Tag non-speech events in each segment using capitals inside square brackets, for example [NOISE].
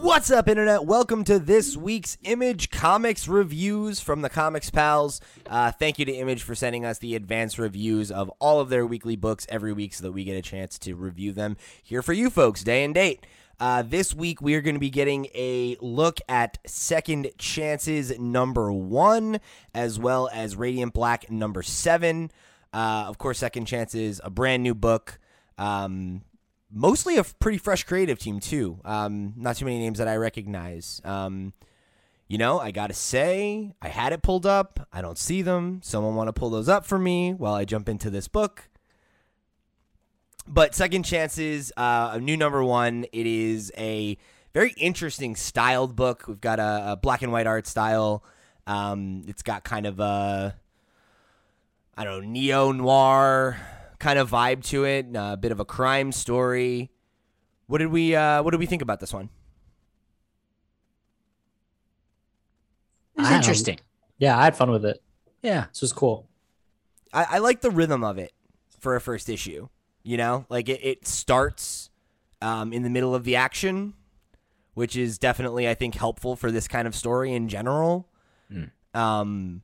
What's up, Internet? Welcome to this week's Image Comics reviews from the Comics Pals. Uh, thank you to Image for sending us the advance reviews of all of their weekly books every week so that we get a chance to review them here for you folks, day and date. Uh, this week, we are going to be getting a look at Second Chances number one, as well as Radiant Black number seven. Uh, of course, Second Chances, a brand new book. Um, mostly a pretty fresh creative team too. Um, not too many names that I recognize. Um, you know, I gotta say, I had it pulled up. I don't see them. Someone want to pull those up for me while I jump into this book. But second chances, uh, a new number one. It is a very interesting styled book. We've got a, a black and white art style. Um, it's got kind of a I don't know neo noir kind of vibe to it, a bit of a crime story. What did we uh, What did we think about this one? It was interesting. Yeah, I had fun with it. Yeah. This was cool. I, I like the rhythm of it for a first issue. You know, like it, it starts um, in the middle of the action, which is definitely, I think, helpful for this kind of story in general. Mm. Um,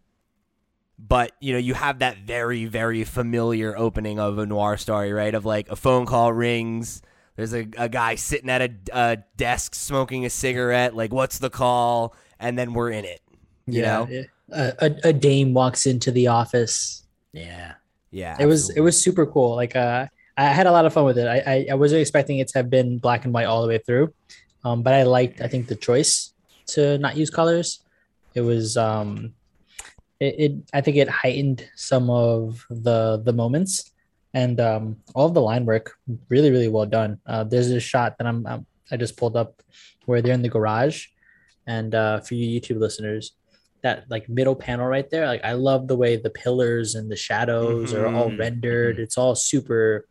but you know, you have that very, very familiar opening of a noir story, right? Of like a phone call rings. There's a, a guy sitting at a, a desk smoking a cigarette. Like, what's the call? And then we're in it. You know? it- a, a, a dame walks into the office. Yeah. Yeah, It was it was super cool. Like uh, I had a lot of fun with it. I, I I wasn't expecting it to have been black and white all the way through, um, but I liked I think the choice to not use colors. It was um, it, it I think it heightened some of the the moments, and um, all of the line work really really well done. Uh, there's a shot that I'm, I'm I just pulled up where they're in the garage, and uh, for you YouTube listeners, that like middle panel right there, like I love the way the pillars and the shadows are all Mhm, rendered. It's all super,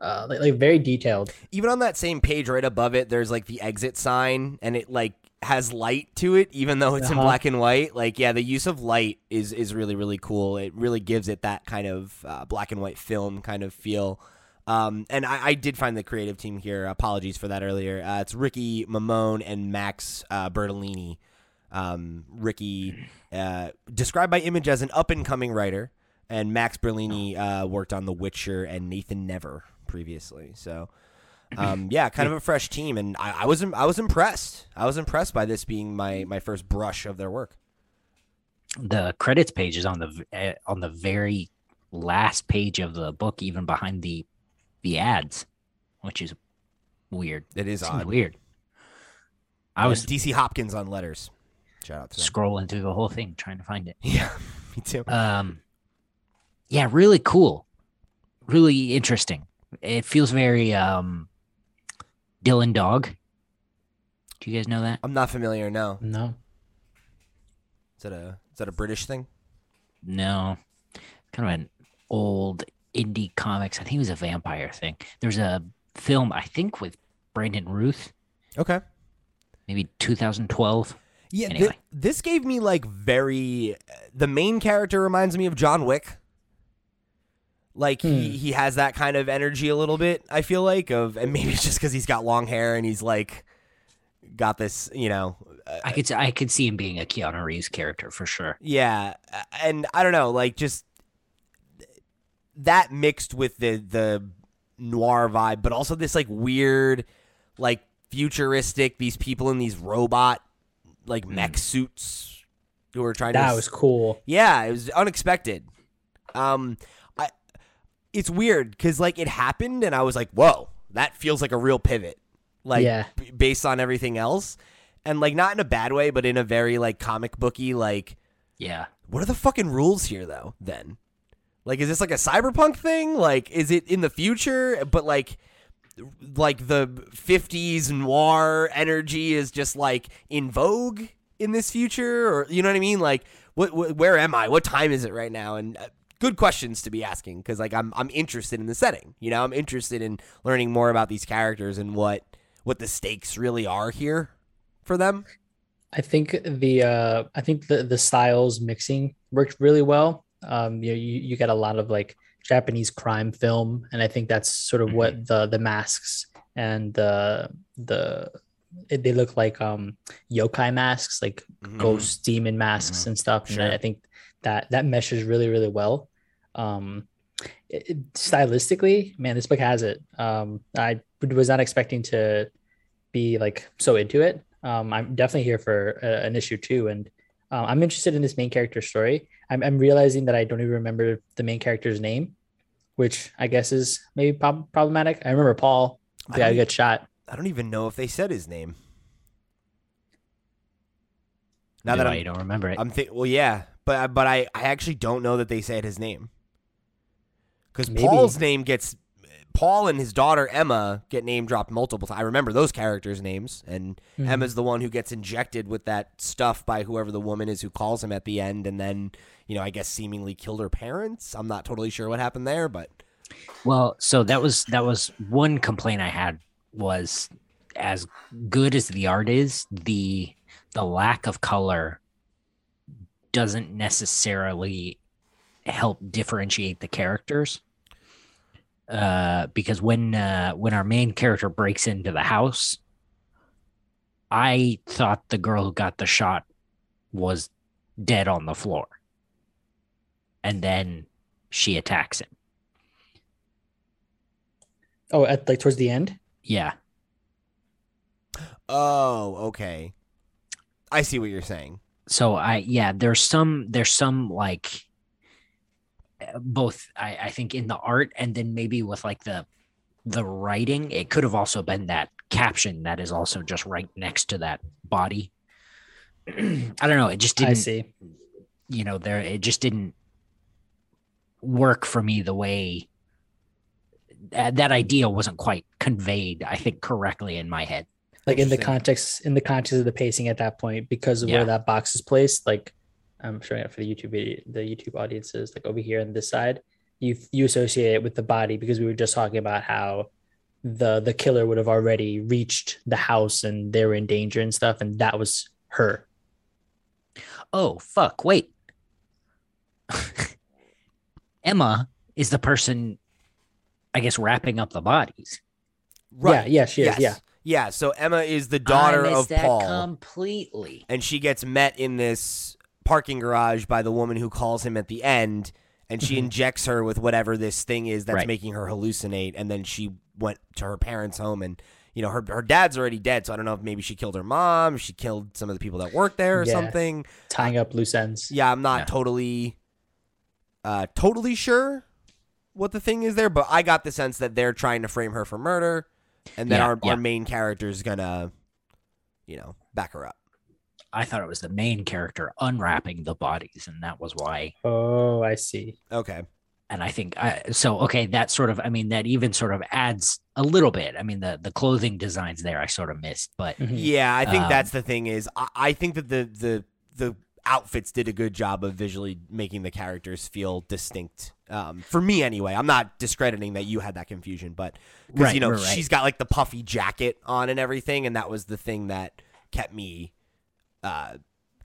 uh, like, like very detailed. even on that same page right above it there's like the exit sign and it like has light to it even though it's in Uh-huh. black and white like yeah the use of light is is really really cool. It really gives it that kind of uh, black and white film kind of feel. Um, and I, I did find the creative team here. Apologies for that earlier. Uh, it's ricky Mammone and max uh, bertolini. Um, ricky uh, described by image as an up-and-coming writer and max bertolini uh, worked on the witcher and nathan never previously. So um, yeah, kind of a fresh team, and I, I was I was impressed. I was impressed by this being my my first brush of their work. The credits page is on the eh, on the very last page of the book, even behind the the ads, which is weird. It is odd. weird. I And was DC Hopkins on letters. Shout out to them. scrolling through the whole thing trying to find it. Yeah, [LAUGHS] me too. Um, yeah, really cool, really interesting. It feels very um, Dylan Dog. Do you guys know that? I'm not familiar. No, No, is that a is that a British thing? No, kind of an old indie comics. I think it was a vampire thing. There's a film I think with Brandon Routh, Okay. maybe 2012. Yeah, thi- Anyway. this gave me like very. The main character reminds me of John Wick. Like he, Hmm. he has that kind of energy a little bit. I feel like of, and maybe it's just because he's got long hair and he's like, got this, you know, uh, I could I could see him being a Keanu Reeves character for sure. Yeah, and I don't know, like just that mixed with the the noir vibe, but also this like weird, like futuristic. These people in these robot like mech suits who are trying to. that was cool. Yeah, it was unexpected. Um, it's weird because like it happened, and I was like, whoa, that feels like a real pivot. Like Yeah. b- based on everything else, and like not in a bad way, but in a very like comic booky like Yeah, what are the fucking rules here though then? Like is this like a cyberpunk thing? Like is it in the future? But like like the 50s noir energy is just like in vogue in this future? Or you know what i mean? Like what, what where am i? What time is it right now? And uh, good questions to be asking because like I'm, I'm interested in the setting you know i'm interested in learning more about these characters and what what the stakes really are here for them I think the uh, I think the the styles mixing worked really well. Um, you, know, you you get a lot of like Japanese crime film, and I think that's sort of what the the masks and the the it, they look like um yokai masks, like Mhm. ghost demon masks Mhm. and stuff. Sure. And I think that that meshes really, really well. Um, it, it- stylistically, man, this book has it. Um, I was not expecting to be like so into it. Um, I'm definitely here for uh, an issue two, and uh, I'm interested in this main character story. I'm, I'm realizing that I don't even remember the main character's name, which I guess is maybe prob- problematic. I remember Paul, I the guy who got shot. I don't even know if they said his name. Now Do that I I'm, don't remember it. I'm think well, yeah, but but I I actually don't know that they said his name because Paul's name gets Paul and his daughter Emma get name dropped multiple times. I remember those characters' names, and Mhm. Emma's the one who gets injected with that stuff by whoever the woman is who calls him at the end, and then you know I guess seemingly killed her parents. I'm not totally sure what happened there, but Well, so that was that was one complaint I had was as good as the art is, the the lack of color doesn't necessarily help differentiate the characters. Uh, because when uh, when our main character breaks into the house, I thought the girl who got the shot was dead on the floor, and then she attacks him. Oh, at like towards the end. Yeah, oh, okay, I see what you're saying. So i yeah there's some there's some like uh, both i i think in the art and then maybe with like the the writing it could have also been that caption that is also just right next to that body [CLEARS THROAT] i don't know it just didn't I see. you know there it just didn't work for me the way that, that idea wasn't quite conveyed i think correctly in my head like in the context in the context of the pacing at that point because of Yeah. where that box is placed like i'm showing it for the youtube video the youtube audiences like over here on this side you you associate it with the body because we were just talking about how the the killer would have already reached the house and they were in danger and stuff and that was her. Oh fuck wait. [LAUGHS] Emma is the person i guess wrapping up the bodies. Yeah yeah she is yes. yeah Yeah. So Emma is the daughter I of that Paul. completely and she gets met in this parking garage by the woman who calls him at the end and she Mhm. injects her with whatever this thing is that's Right. making her hallucinate and then she went to her parents home and you know her her dad's already dead so i don't know if maybe she killed her mom she killed some of the people that work there or Yeah. something tying up loose ends yeah i'm not totally uh totally sure what the thing is there but i got the sense that they're trying to frame her for murder and then Yeah, our, yeah. our main character is gonna you know back her up i thought it was the main character unwrapping the bodies and that was why oh i see okay and I think I, so. Okay, that sort of, I mean, that even sort of adds a little bit. I mean, the the clothing designs there I sort of missed, but Mhm. Yeah, I think Um, that's the thing is I, I think that the the the outfits did a good job of visually making the characters feel distinct. Um, for me anyway, I'm not discrediting that you had that confusion, but because Right, you know right, she's got like the puffy jacket on and everything, and that was the thing that kept me uh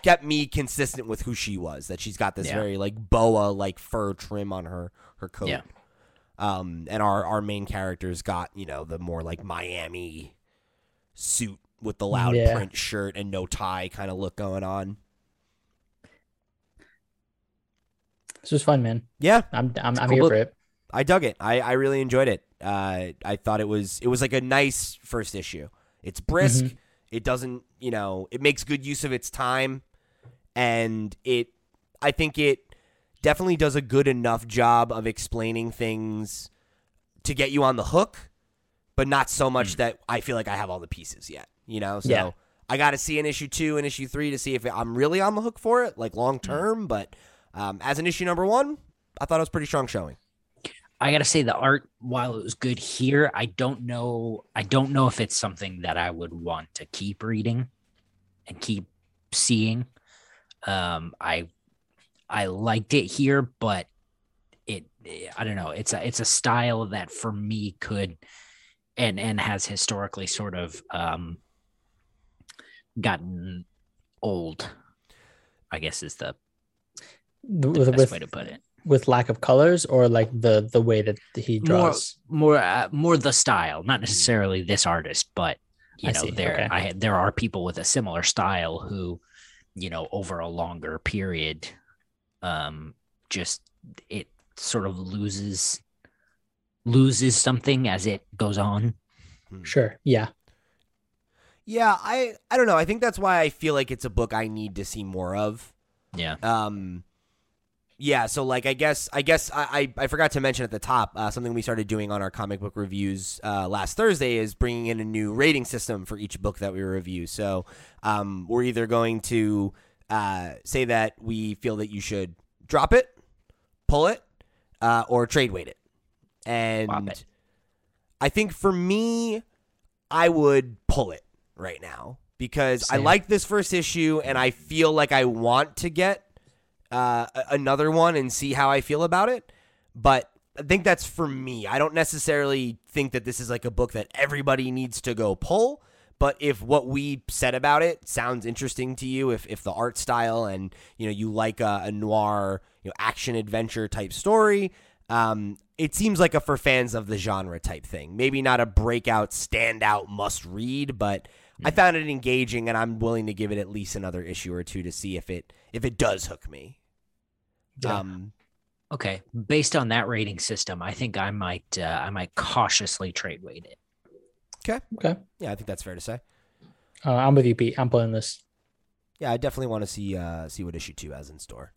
kept me consistent with who she was. That she's got this Yeah. very like boa like fur trim on her her coat. Yeah. Um, and our our main characters got you know the more like Miami suit with the loud Yeah. print shirt and no tie kind of look going on. This was fun man Yeah, i'm i'm, I'm cool here for it I dug it. I, I really enjoyed it. Uh, I thought it was it was like a nice first issue. It's brisk. Mhm. It doesn't you know it makes good use of its time, and it I think it definitely does a good enough job of explaining things to get you on the hook, but not so much that I feel like I have all the pieces yet. You know, so Yeah. I got to see an issue two and issue three to see if I'm really on the hook for it, like long term. But um, as an issue number one, I thought it was pretty strong showing. I gotta say the art, while it was good here, I don't know. I don't know if it's something that I would want to keep reading and keep seeing. Um, I I liked it here, but it I don't know. It's a it's a style that for me could and and has historically sort of um gotten old. I guess is the, the with, best with, way to put it. with lack of colors or like the the way that he more draws more uh, more the style not necessarily this artist but you I know see, there okay. I there are people with a similar style who, you know, over a longer period, um, just it sort of loses loses something as it goes on. Sure. Yeah. Yeah, I I don't know. I think that's why I feel like it's a book I need to see more of. Yeah. Um, yeah. So like, I guess I guess I I, I forgot to mention at the top uh, something we started doing on our comic book reviews uh, last Thursday is bringing in a new rating system for each book that we review. So um, we're either going to uh, say that we feel that you should drop it, pull it, uh, or trade wait it, and it. I think for me, I would pull it right now because I like this first issue and I feel like I want to get uh, another one and see how I feel about it. But I think that's for me. I don't necessarily think that this is like a book that everybody needs to go pull. But if what we said about it sounds interesting to you, if, if the art style and you know you like a, a noir, you know, action adventure type story, um, it seems like a for fans of the genre type thing. Maybe not a breakout, standout must read, but I found it engaging, and I'm willing to give it at least another issue or two to see if it if it does hook me. Yeah. Um, Okay. Based on that rating system, I think I might uh, I might cautiously trade wait it. Okay. Okay. Yeah, I think that's fair to say. Uh, I'm with you, Pete. I'm pulling this. Yeah, I definitely want to see uh, see what issue two has in store.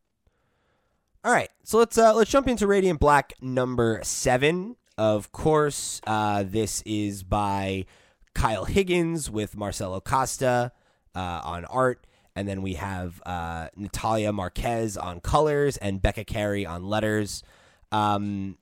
All right, so let's uh, let's jump into Radiant Black number seven. Of course, uh, this is by Kyle Higgins with Marcelo Costa uh, on art, and then we have uh, Natalia Marques on colors and Becca Carey on letters. Um,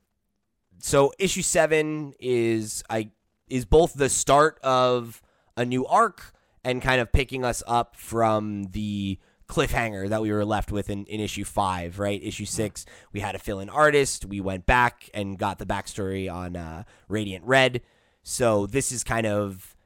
so issue seven is I is both the start of a new arc and kind of picking us up from the cliffhanger that we were left with in, in issue five, right? Issue six, we had a fill in artist. We went back and got the backstory on uh, Radiant Red. So this is kind of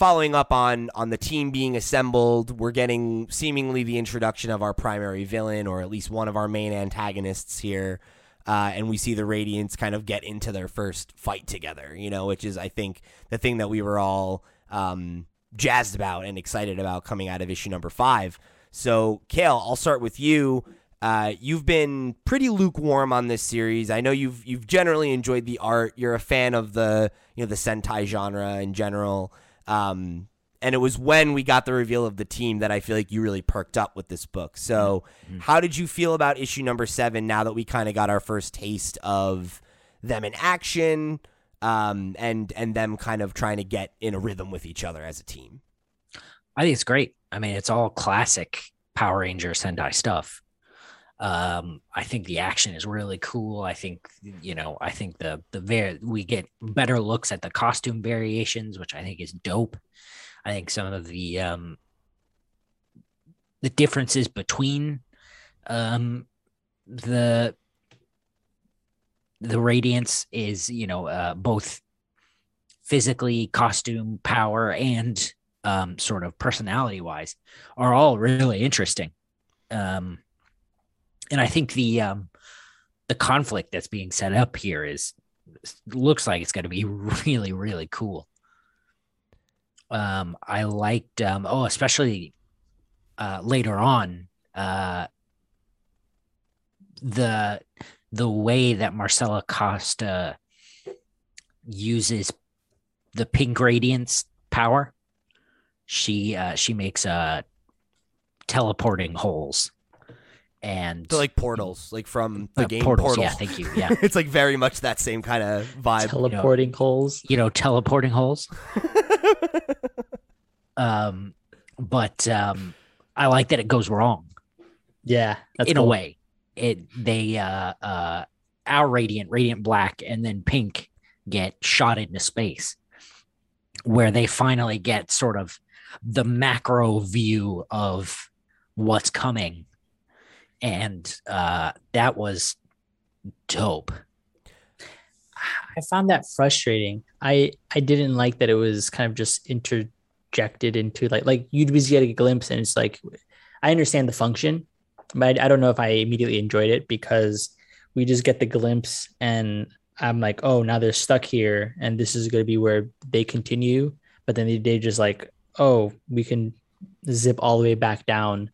following up on on the team being assembled. We're getting seemingly the introduction of our primary villain, or at least one of our main antagonists here. Uh, and we see the Radiants kind of get into their first fight together, you know, which is, I think, the thing that we were all um, jazzed about and excited about coming out of issue number five. So, Cale, I'll start with you. Uh, you've been pretty lukewarm on this series. I know you've you've generally enjoyed the art. You're a fan of the you know the Sentai genre in general. Um, and it was when we got the reveal of the team that I feel like you really perked up with this book. So, how did you feel about issue number seven now that we kind of got our first taste of them in action, um, and and them kind of trying to get in a rhythm with each other as a team? I think it's great. I mean, it's all classic Power Ranger Sentai stuff. Um, I think the action is really cool. I think you know, I think the the var- we get better looks at the costume variations, which I think is dope. I think some of the um the differences between um the the Radiants is you know uh both physically costume power and um sort of personality wise are all really interesting um and i think the um the conflict that's being set up here is looks like it's going to be [LAUGHS] really really cool. Um i liked um oh especially uh later on uh the the way that Marcelo Costa uses the pink gradients power. She uh she makes uh teleporting holes and They're like portals, like from the uh, game portals Portal. yeah thank you yeah [LAUGHS] it's like very much that same kind of vibe. Teleporting holes. you know teleporting holes [LAUGHS] um but um i like that it goes wrong Yeah. That's in a way it they uh uh our radiant radiant black and then pink get shot into space where they finally get sort of the macro view of what's coming and uh that was dope I found that frustrating. I I didn't like that it was kind of just interjected into like like you'd just get a glimpse and it's like I understand the function, but I, I don't know if I immediately enjoyed it because we just get the glimpse and I'm like, oh, now they're stuck here and this is going to be where they continue. But then they, they just like, oh, we can zip all the way back down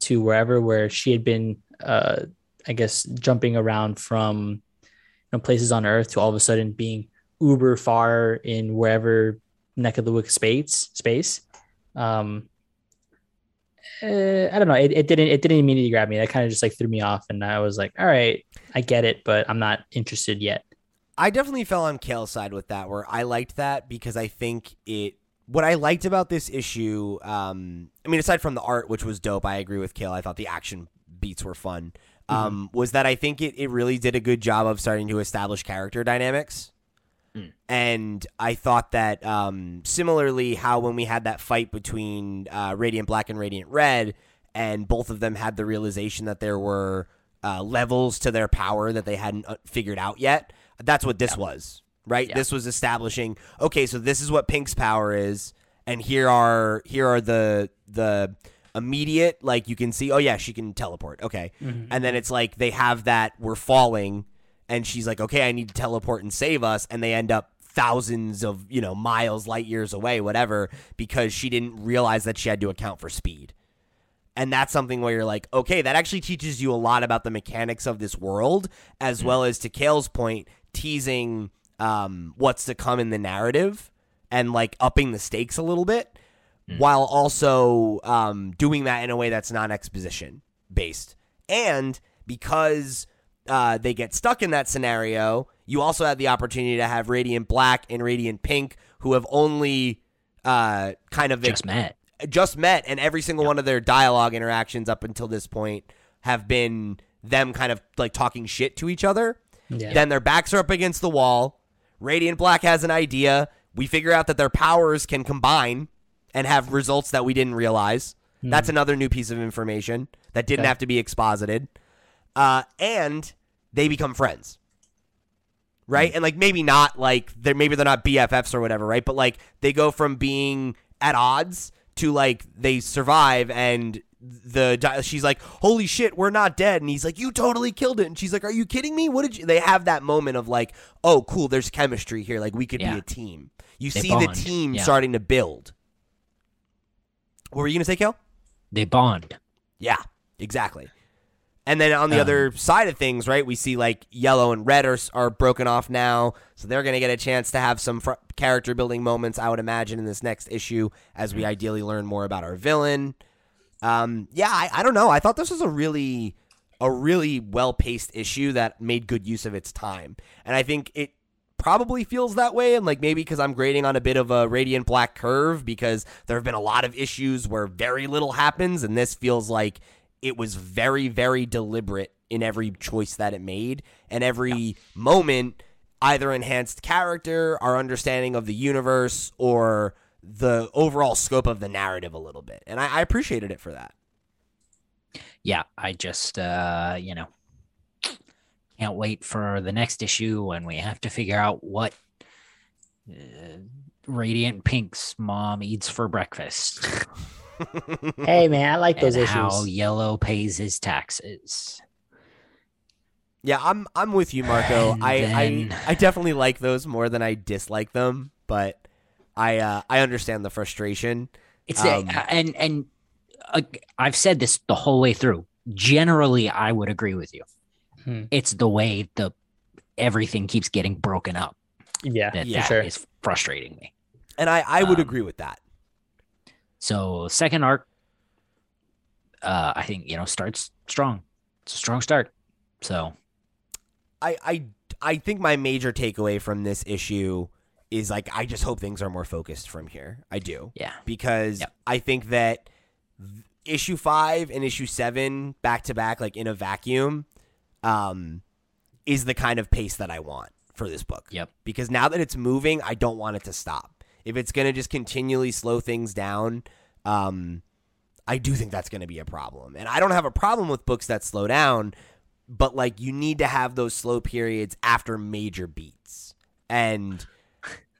to wherever where she had been, uh, I guess, jumping around from you know, places on Earth to all of a sudden being uber far in wherever neck of the woods space space. Um, uh, I don't know. It, it didn't it didn't immediately grab me. That kind of just like threw me off, and I was like, all right, I get it, but I'm not interested yet. I definitely fell on Cale's side with that, where I liked that because I think it. What I liked about this issue, um, I mean, aside from the art, which was dope, I agree with Cale. I thought the action beats were fun. Um, was that I think it, it really did a good job of starting to establish character dynamics. Mm. And I thought that um, similarly, how when we had that fight between uh, Radiant Black and Radiant Red, and both of them had the realization that there were uh, levels to their power that they hadn't uh, figured out yet. That's what this was, right? Yeah. This was establishing. Okay, so this is what Pink's power is, and here are here are the the immediate like you can see. Oh yeah, she can teleport. Okay, mm-hmm. and then it's like they have that we're falling, and she's like, okay, I need to teleport and save us, and they end up thousands of you know miles light years away whatever because she didn't realize that she had to account for speed and that's something where you're like, okay, that actually teaches you a lot about the mechanics of this world, as mm. well as to Cale's point, teasing um, what's to come in the narrative and like upping the stakes a little bit, while also um, doing that in a way that's non exposition based. And because uh, they get stuck in that scenario, you also have the opportunity to have Radiant Black and Radiant Pink, who have only uh, kind of Just met. just met, and every single one of their dialogue interactions up until this point have been them kind of like talking shit to each other. Yeah. Then their backs are up against the wall. Radiant Black has an idea. We figure out that their powers can combine and have results that we didn't realize. That's another new piece of information that didn't Okay. have to be exposited. Uh, and they become friends. Right? And like maybe not like they're maybe they're not BFFs or whatever, right? But like they go from being at odds to like they survive and the she's like holy shit we're not dead and he's like you totally killed it and she's like are you kidding me what did you they have that moment of like oh cool there's chemistry here like we could Yeah. be a team you They see the team yeah. starting to build what were you gonna say Kel? They bond. Yeah, exactly. And then on the Um, other side of things, right, we see like yellow and red are are broken off now, so they're going to get a chance to have some fr- character building moments. I would imagine in this next issue, as we ideally learn more about our villain. Um, yeah, I, I don't know. I thought this was a really a really well paced issue that made good use of its time, and I think it probably feels that way and like maybe because i'm grading on a bit of a radiant black curve because there have been a lot of issues where very little happens and this feels like it was very very deliberate in every choice that it made. And every moment either enhanced character our understanding of the universe or the overall scope of the narrative a little bit and i, I appreciated it for that Yeah, I just uh, you know, can't wait for the next issue when we have to figure out what uh, Radiant Pink's mom eats for breakfast [LAUGHS] Hey man, I like those and issues. how Yellow pays his taxes. Yeah, I'm I'm with you, Marco. And I, then- I I definitely like those more than I dislike them, but I uh, I understand the frustration. It's a- Um, and and uh, I've said this the whole way through. Generally, I would agree with you. Hmm. It's the way the everything keeps getting broken up yeah, that, Yeah. that sure. is frustrating me. And I, I would Um, agree with that. So second arc, uh, I think you know starts strong. It's a strong start. So I, I I think my major takeaway from this issue is like I just hope things are more focused from here. I do. yeah, because Yep. I think that issue five and issue seven back to back, like in a vacuum, um, is the kind of pace that I want for this book. Yep. Because now that it's moving, I don't want it to stop. If it's gonna just continually slow things down, um, I do think that's gonna be a problem. And I don't have a problem with books that slow down, but like you need to have those slow periods after major beats. And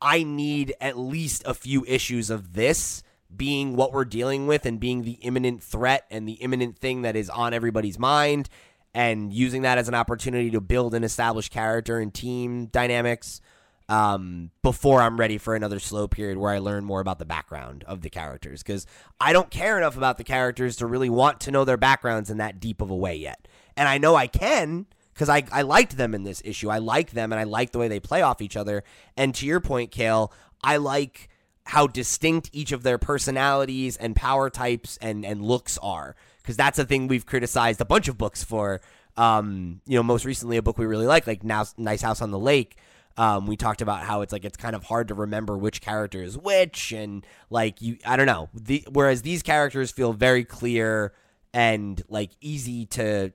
I need at least a few issues of this being what we're dealing with and being the imminent threat and the imminent thing that is on everybody's mind and using that as an opportunity to build and establish character and team dynamics. um, before I'm ready for another slow period where I learn more about the background of the characters because I don't care enough about the characters to really want to know their backgrounds in that deep of a way yet. And I know I can because I, I liked them in this issue. I like them and I like the way they play off each other. And to your point, Cale, I like how distinct each of their personalities and power types and, and looks are because that's a thing we've criticized a bunch of books for. Um, you know, most recently a book we really like, like now Nice House on the Lake. Um, we talked about how it's like it's kind of hard to remember which character is which, and like you, I don't know. The, whereas these characters feel very clear and like easy to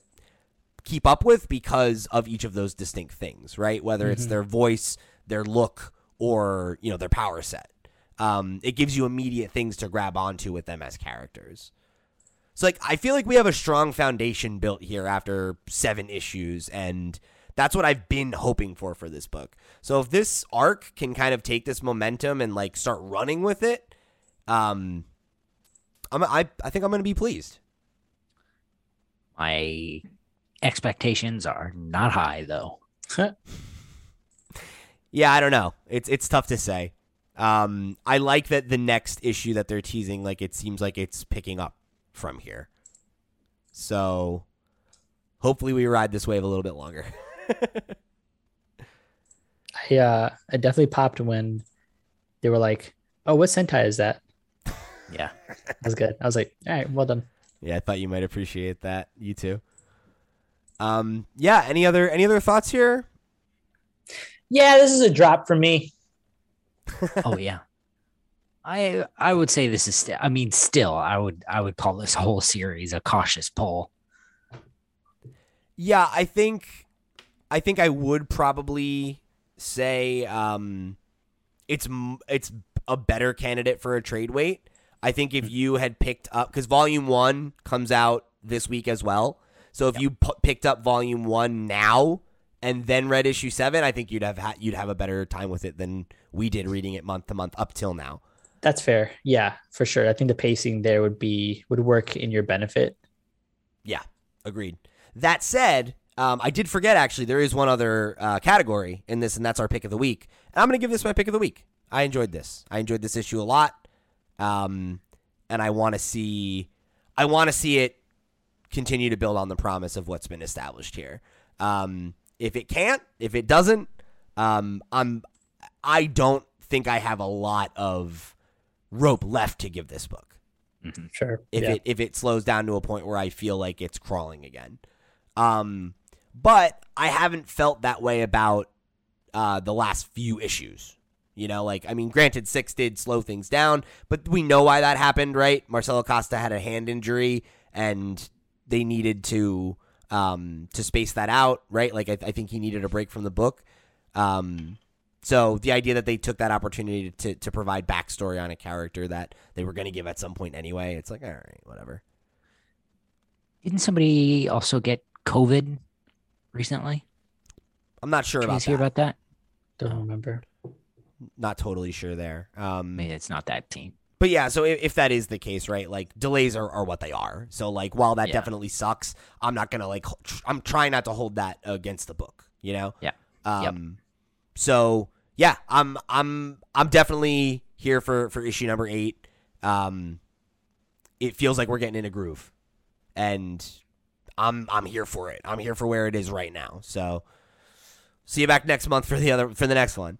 keep up with because of each of those distinct things, right? Whether it's their voice, their look, or you know their power set. Um, it gives you immediate things to grab onto with them as characters. So like I feel like we have a strong foundation built here after seven issues, and that's what I've been hoping for for this book. So if this arc can kind of take this momentum and like start running with it, um, I'm I I think I'm gonna be pleased. My expectations are not high though. [LAUGHS] Yeah, I don't know. It's it's tough to say. Um, I like that the next issue that they're teasing, like it seems like it's picking up from here. So hopefully we ride this wave a little bit longer. [LAUGHS] I uh, I definitely popped when they were like, "Oh, what Sentai is that?" Yeah. That's good. I was like, "All right, well done." yeah, I thought you might appreciate that. You too. Um, yeah. Any other any other thoughts here? Yeah, this is a drop for me. oh yeah. I I would say this is still I mean still I would I would call this whole series a cautious pull. Yeah, I think I think I would probably say um it's it's a better candidate for a trade wait. I think if you had picked up cuz volume 1 comes out this week as well. So if you pu- picked up volume 1 now and then read issue 7, I think you'd have ha- you'd have a better time with it than we did reading it month to month up till now. That's fair. Yeah, for sure. I think the pacing there would be would work in your benefit. Yeah, agreed. That said, um, I did forget actually there is one other uh, category in this, and that's our pick of the week. And I'm going to give this my pick of the week. I enjoyed this. I enjoyed this issue a lot, um, and I want to see, I want to see it continue to build on the promise of what's been established here. Um, if it can't, if it doesn't, um, I'm, I don't think I have a lot of rope left to give this book Sure. if yeah. it if it slows down to a point where I feel like it's crawling again. Um, but I haven't felt that way about uh, the last few issues. You know, like I mean, granted, six did slow things down, but we know why that happened, right? Marcelo Costa had a hand injury, and they needed to um, to space that out, right? Like I, I think he needed a break from the book. Um, so the idea that they took that opportunity to to provide backstory on a character that they were going to give at some point anyway, it's like all right, whatever. Didn't somebody also get COVID recently? I'm not sure Did about guys hear that. about that? Don't remember. Not totally sure there. Um, Maybe it's not that team. But yeah, so if, if that is the case, right? Like delays are, are what they are. So like while that Yeah. definitely sucks, I'm not gonna like. tr- I'm trying not to hold that against the book. You know. Yeah. Um. So yeah, I'm I'm I'm definitely here for for issue number eight. Um. It feels like we're getting in a groove, and I'm I'm here for it. I'm here for where it is right now. So see you back next month for the other for the next one.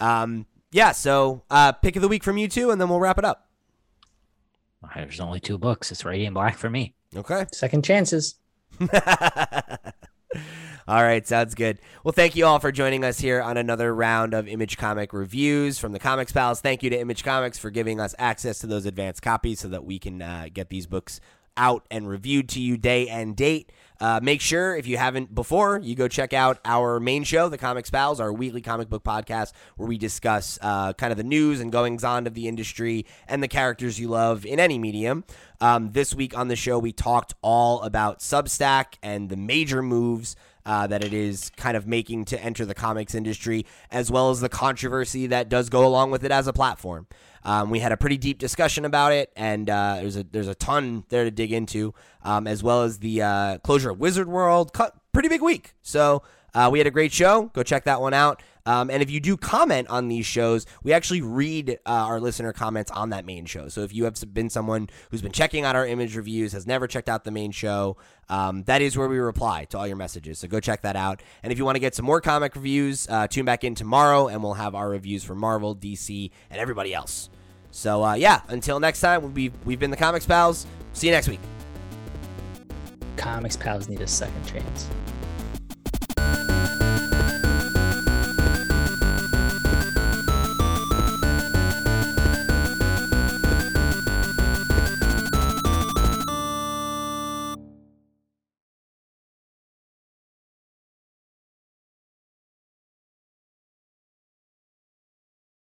Um. Yeah. So uh, pick of the week from you two, and then we'll wrap it up. There's only two books. It's Radiant Black for me. Okay. Second chances. [LAUGHS] all right, sounds good. Well, thank you all for joining us here on another round of Image Comic reviews from the Comics Pals. Thank you to Image Comics for giving us access to those advanced copies so that we can uh, get these books out and reviewed to you day and date. Uh, make sure, if you haven't before, you go check out our main show, The Comics Pals, our weekly comic book podcast, where we discuss uh, kind of the news and goings on of the industry and the characters you love in any medium. Um, this week on the show, we talked all about Substack and the major moves uh, that it is kind of making to enter the comics industry, as well as the controversy that does go along with it as a platform. Um, we had a pretty deep discussion about it, and uh, there's a there's a ton there to dig into, um, as well as the uh, closure of Wizard World. Pretty big week, so uh, we had a great show. Go check that one out. Um, and if you do comment on these shows, we actually read uh, our listener comments on that main show. So if you have been someone who's been checking out our image reviews, has never checked out the main show, um, that is where we reply to all your messages. So go check that out. And if you want to get some more comic reviews, uh, tune back in tomorrow and we'll have our reviews for Marvel, DC, and everybody else. So uh, yeah, until next time, we've, we've been the Comics Pals. See you next week. Comics pals need a second chance.